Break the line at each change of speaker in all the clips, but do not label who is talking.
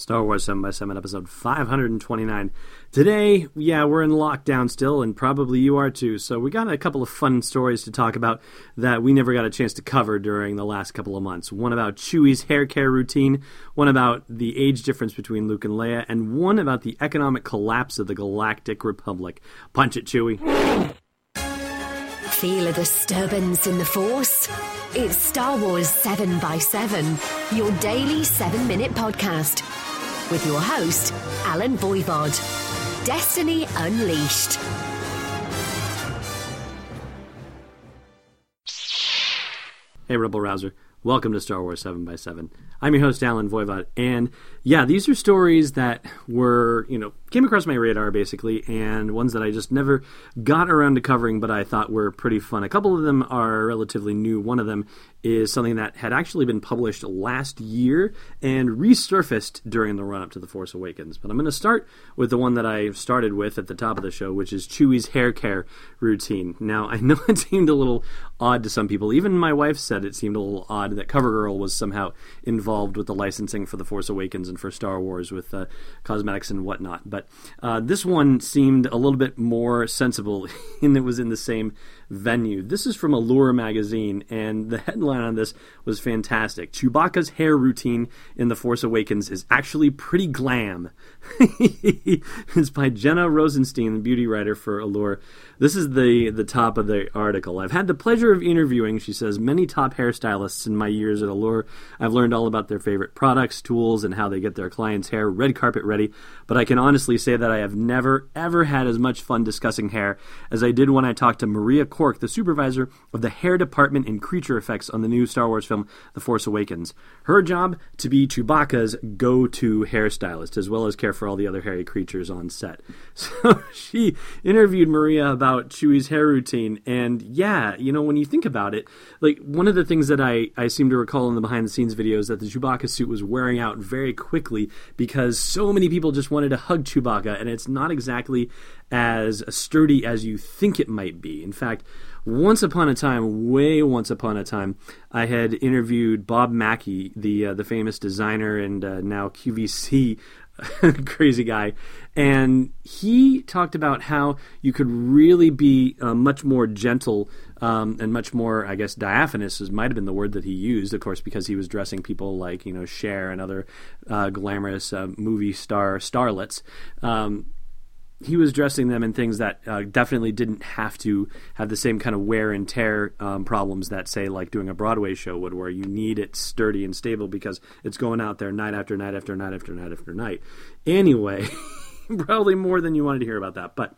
Star Wars 7 by 7 episode 529. Today, yeah, we're in lockdown still, and probably you are too, so we got a couple of fun stories to talk about that we never got a chance to cover during the last couple of months. One about Chewie's hair care routine, one about the age difference between Luke and Leia, and one about the economic collapse of the Galactic Republic. Punch it, Chewie.
Feel a disturbance in the Force? It's Star Wars 7 by 7 your daily 7 minute podcast with your host, Allen Voivod. Destiny Unleashed.
Hey, Rebel Rouser. Welcome to Star Wars 7 by 7 I'm your host, Allen Voivod. And yeah, these are stories that were, you know, came across my radar basically, and ones that I just never got around to covering, but I thought were pretty fun. A couple of them are relatively new. One of them is something that had actually been published last year and resurfaced during the run up to The Force Awakens. But I'm going to start with the one that I started with at the top of the show, which is Chewie's hair care routine. Now, I know it seemed a little odd to some people. Even my wife said it seemed a little odd that CoverGirl was somehow involved with the licensing for The Force Awakens and for Star Wars with uh, cosmetics and whatnot. But uh, this one seemed a little bit more sensible, and it was in the same venue. This is from Allure magazine, and the headline on this was fantastic. Chewbacca's hair routine in The Force Awakens is actually pretty glam. it's by Jenna Rosenstein, the beauty writer for Allure. This is the, the top of the article. I've had the pleasure of interviewing, she says, many top hairstylists in my years at Allure. I've learned all about their favorite products, tools, and how they get their clients' hair red carpet ready, but I can honestly say that I have never, ever had as much fun discussing hair as I did when I talked to Maria Cork, the supervisor of the hair department in creature effects on the new Star Wars film The Force Awakens. Her job to be Chewbacca's go-to hairstylist, as well as care for all the other hairy creatures on set. So she interviewed Maria about Chewie's hair routine, and yeah, you know, when you think about it, like one of the things that I, I seem to recall in the behind-the-scenes videos that the Chewbacca suit was wearing out very quickly because so many people just wanted to hug Chewbacca, and it's not exactly as sturdy as you think it might be. In fact, once upon a time, way once upon a time, I had interviewed Bob Mackie, the uh, the famous designer and uh, now QVC crazy guy, and he talked about how you could really be uh, much more gentle um, and much more, I guess, diaphanous is might have been the word that he used, of course, because he was dressing people like you know Cher and other uh, glamorous uh, movie star starlets. Um, he was dressing them in things that uh, definitely didn't have to have the same kind of wear and tear um, problems that, say, like doing a Broadway show would, where you need it sturdy and stable because it's going out there night after night after night after night after night. Anyway, probably more than you wanted to hear about that. But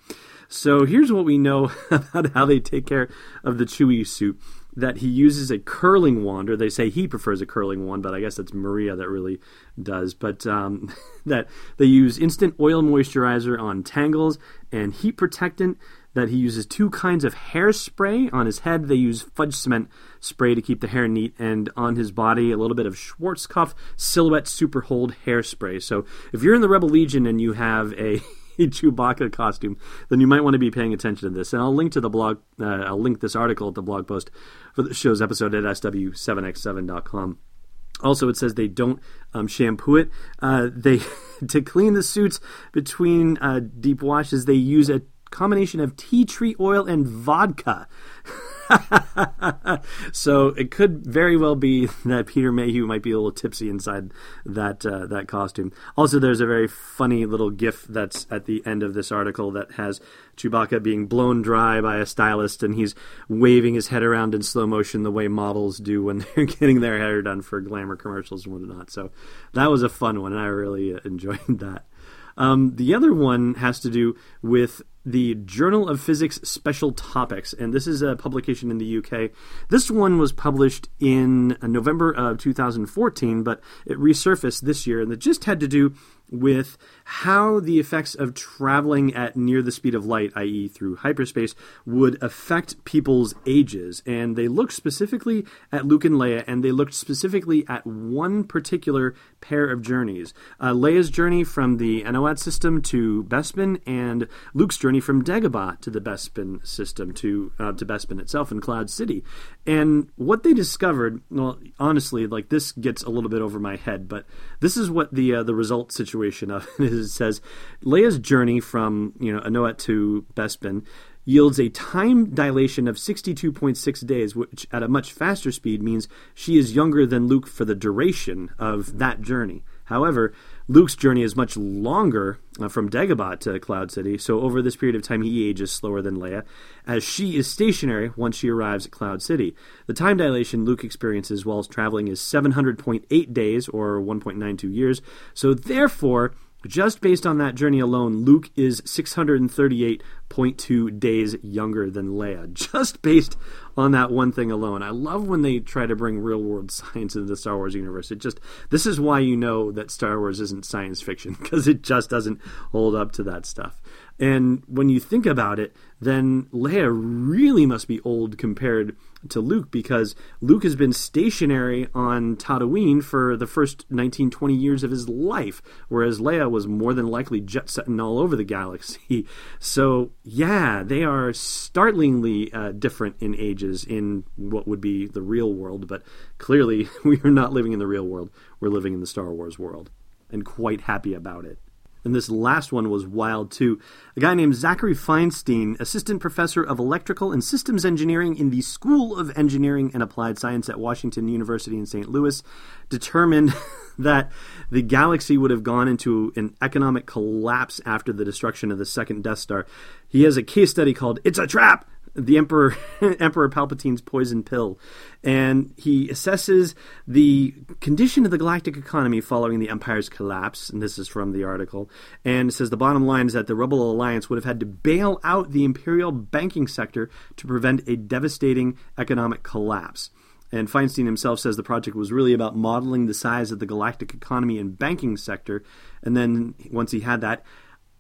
so here's what we know about how they take care of the Chewie suit that he uses a curling wand, or they say he prefers a curling wand, but I guess it's Maria that really does. But um, that they use instant oil moisturizer on tangles and heat protectant. That he uses two kinds of hairspray on his head. They use fudge cement spray to keep the hair neat, and on his body, a little bit of Schwarzkopf Silhouette Super Hold hairspray. So if you're in the Rebel Legion and you have a Chewbacca costume, then you might want to be paying attention to this. And I'll link to the blog. Uh, I'll link this article at the blog post for the show's episode at sw7x7.com. Also, it says they don't um, shampoo it. Uh, they to clean the suits between uh, deep washes, they use a combination of tea tree oil and vodka. so it could very well be that Peter Mayhew might be a little tipsy inside that uh, that costume. Also, there's a very funny little GIF that's at the end of this article that has Chewbacca being blown dry by a stylist, and he's waving his head around in slow motion the way models do when they're getting their hair done for glamour commercials and whatnot. So that was a fun one, and I really enjoyed that. Um, the other one has to do with the Journal of Physics Special Topics, and this is a publication in the UK. This one was published in November of 2014, but it resurfaced this year, and it just had to do with how the effects of traveling at near the speed of light, i.e., through hyperspace, would affect people's ages. And they looked specifically at Luke and Leia, and they looked specifically at one particular pair of journeys uh, Leia's journey from the Anoat system to Bespin, and Luke's journey from Dagobah to the Bespin system to uh, to Bespin itself in Cloud City. And what they discovered, well, honestly, like this gets a little bit over my head, but this is what the uh, the result situation of it is. It says Leia's journey from you know Anoat to Bespin yields a time dilation of 62.6 days, which at a much faster speed means she is younger than Luke for the duration of that journey. However, Luke's journey is much longer uh, from Dagobah to Cloud City, so over this period of time, he ages slower than Leia, as she is stationary once she arrives at Cloud City. The time dilation Luke experiences while traveling is 700.8 days, or 1.92 years, so therefore, just based on that journey alone, Luke is 638.2 days younger than Leia. Just based on that one thing alone. I love when they try to bring real world science into the Star Wars universe. It just this is why you know that Star Wars isn't science fiction because it just doesn't hold up to that stuff. And when you think about it, then Leia really must be old compared to Luke because Luke has been stationary on Tatooine for the first 19, 20 years of his life, whereas Leia was more than likely jet setting all over the galaxy. So, yeah, they are startlingly uh, different in ages in what would be the real world, but clearly we are not living in the real world. We're living in the Star Wars world and quite happy about it. And this last one was wild too. A guy named Zachary Feinstein, assistant professor of electrical and systems engineering in the School of Engineering and Applied Science at Washington University in St. Louis, determined that the galaxy would have gone into an economic collapse after the destruction of the second Death Star. He has a case study called It's a Trap the Emperor Emperor Palpatine's poison pill, and he assesses the condition of the galactic economy following the Empire's collapse. And this is from the article, and says the bottom line is that the Rebel Alliance would have had to bail out the Imperial banking sector to prevent a devastating economic collapse. And Feinstein himself says the project was really about modeling the size of the galactic economy and banking sector. And then once he had that,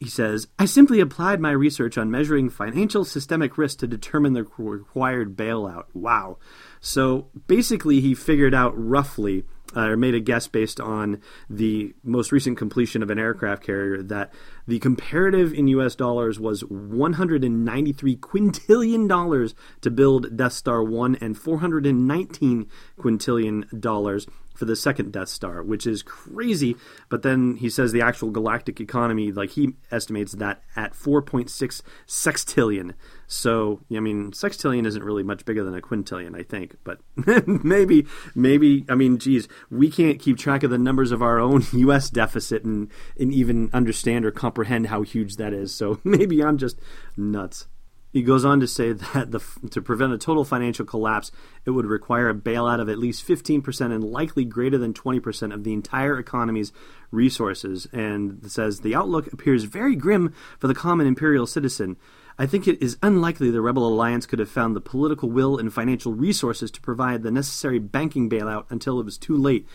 he says, I simply applied my research on measuring financial systemic risk to determine the required bailout. Wow. So basically, he figured out roughly, uh, or made a guess based on the most recent completion of an aircraft carrier, that the comparative in US dollars was $193 quintillion dollars to build Death Star 1 and $419 quintillion dollars for the second Death Star, which is crazy. But then he says the actual galactic economy, like he estimates that at 4.6 sextillion. So, I mean, sextillion isn't really much bigger than a quintillion, I think. But maybe, maybe, I mean, geez, we can't keep track of the numbers of our own U.S. deficit and, and even understand or comprehend how huge that is. So maybe I'm just nuts. He goes on to say that the, to prevent a total financial collapse, it would require a bailout of at least 15% and likely greater than 20% of the entire economy's resources. And says the outlook appears very grim for the common imperial citizen. I think it is unlikely the Rebel Alliance could have found the political will and financial resources to provide the necessary banking bailout until it was too late.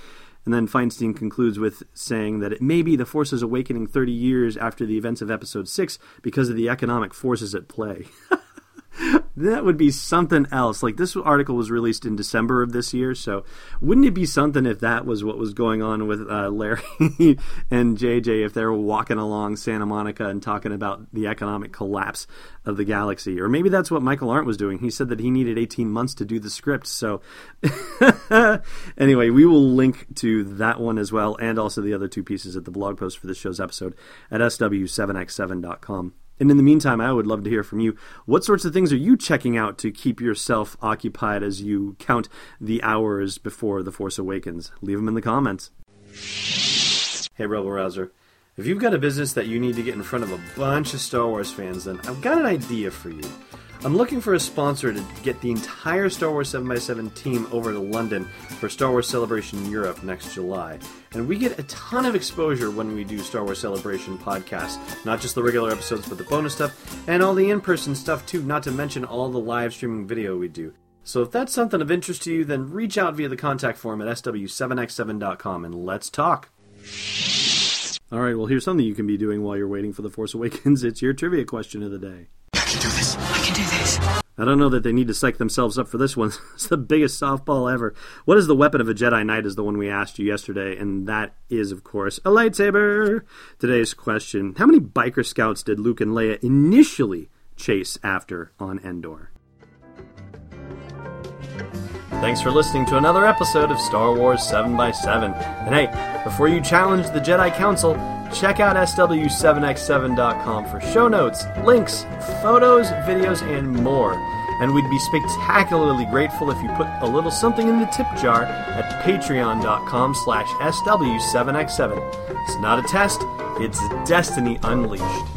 And then Feinstein concludes with saying that it may be the forces awakening 30 years after the events of episode 6 because of the economic forces at play. that would be something else. Like this article was released in December of this year, so wouldn't it be something if that was what was going on with uh, Larry and JJ if they were walking along Santa Monica and talking about the economic collapse of the galaxy? Or maybe that's what Michael Arndt was doing. He said that he needed 18 months to do the script. So anyway, we will link to that one as well, and also the other two pieces at the blog post for this show's episode at sw7x7.com. And in the meantime, I would love to hear from you. What sorts of things are you checking out to keep yourself occupied as you count the hours before The Force Awakens? Leave them in the comments. Hey, Rebel Rouser. If you've got a business that you need to get in front of a bunch of Star Wars fans, then I've got an idea for you. I'm looking for a sponsor to get the entire Star Wars 7x7 team over to London for Star Wars Celebration Europe next July. And we get a ton of exposure when we do Star Wars Celebration podcasts. Not just the regular episodes, but the bonus stuff, and all the in person stuff too, not to mention all the live streaming video we do. So if that's something of interest to you, then reach out via the contact form at sw7x7.com and let's talk. All right, well, here's something you can be doing while you're waiting for The Force Awakens. It's your trivia question of the day.
I can do this. I can do this.
I don't know that they need to psych themselves up for this one. it's the biggest softball ever. What is the weapon of a Jedi Knight? Is the one we asked you yesterday, and that is, of course, a lightsaber. Today's question: How many biker scouts did Luke and Leia initially chase after on Endor? Thanks for listening to another episode of Star Wars 7x7. And hey, before you challenge the Jedi Council, check out SW7x7.com for show notes, links, photos, videos, and more. And we'd be spectacularly grateful if you put a little something in the tip jar at patreon.com slash SW7x7. It's not a test, it's destiny unleashed.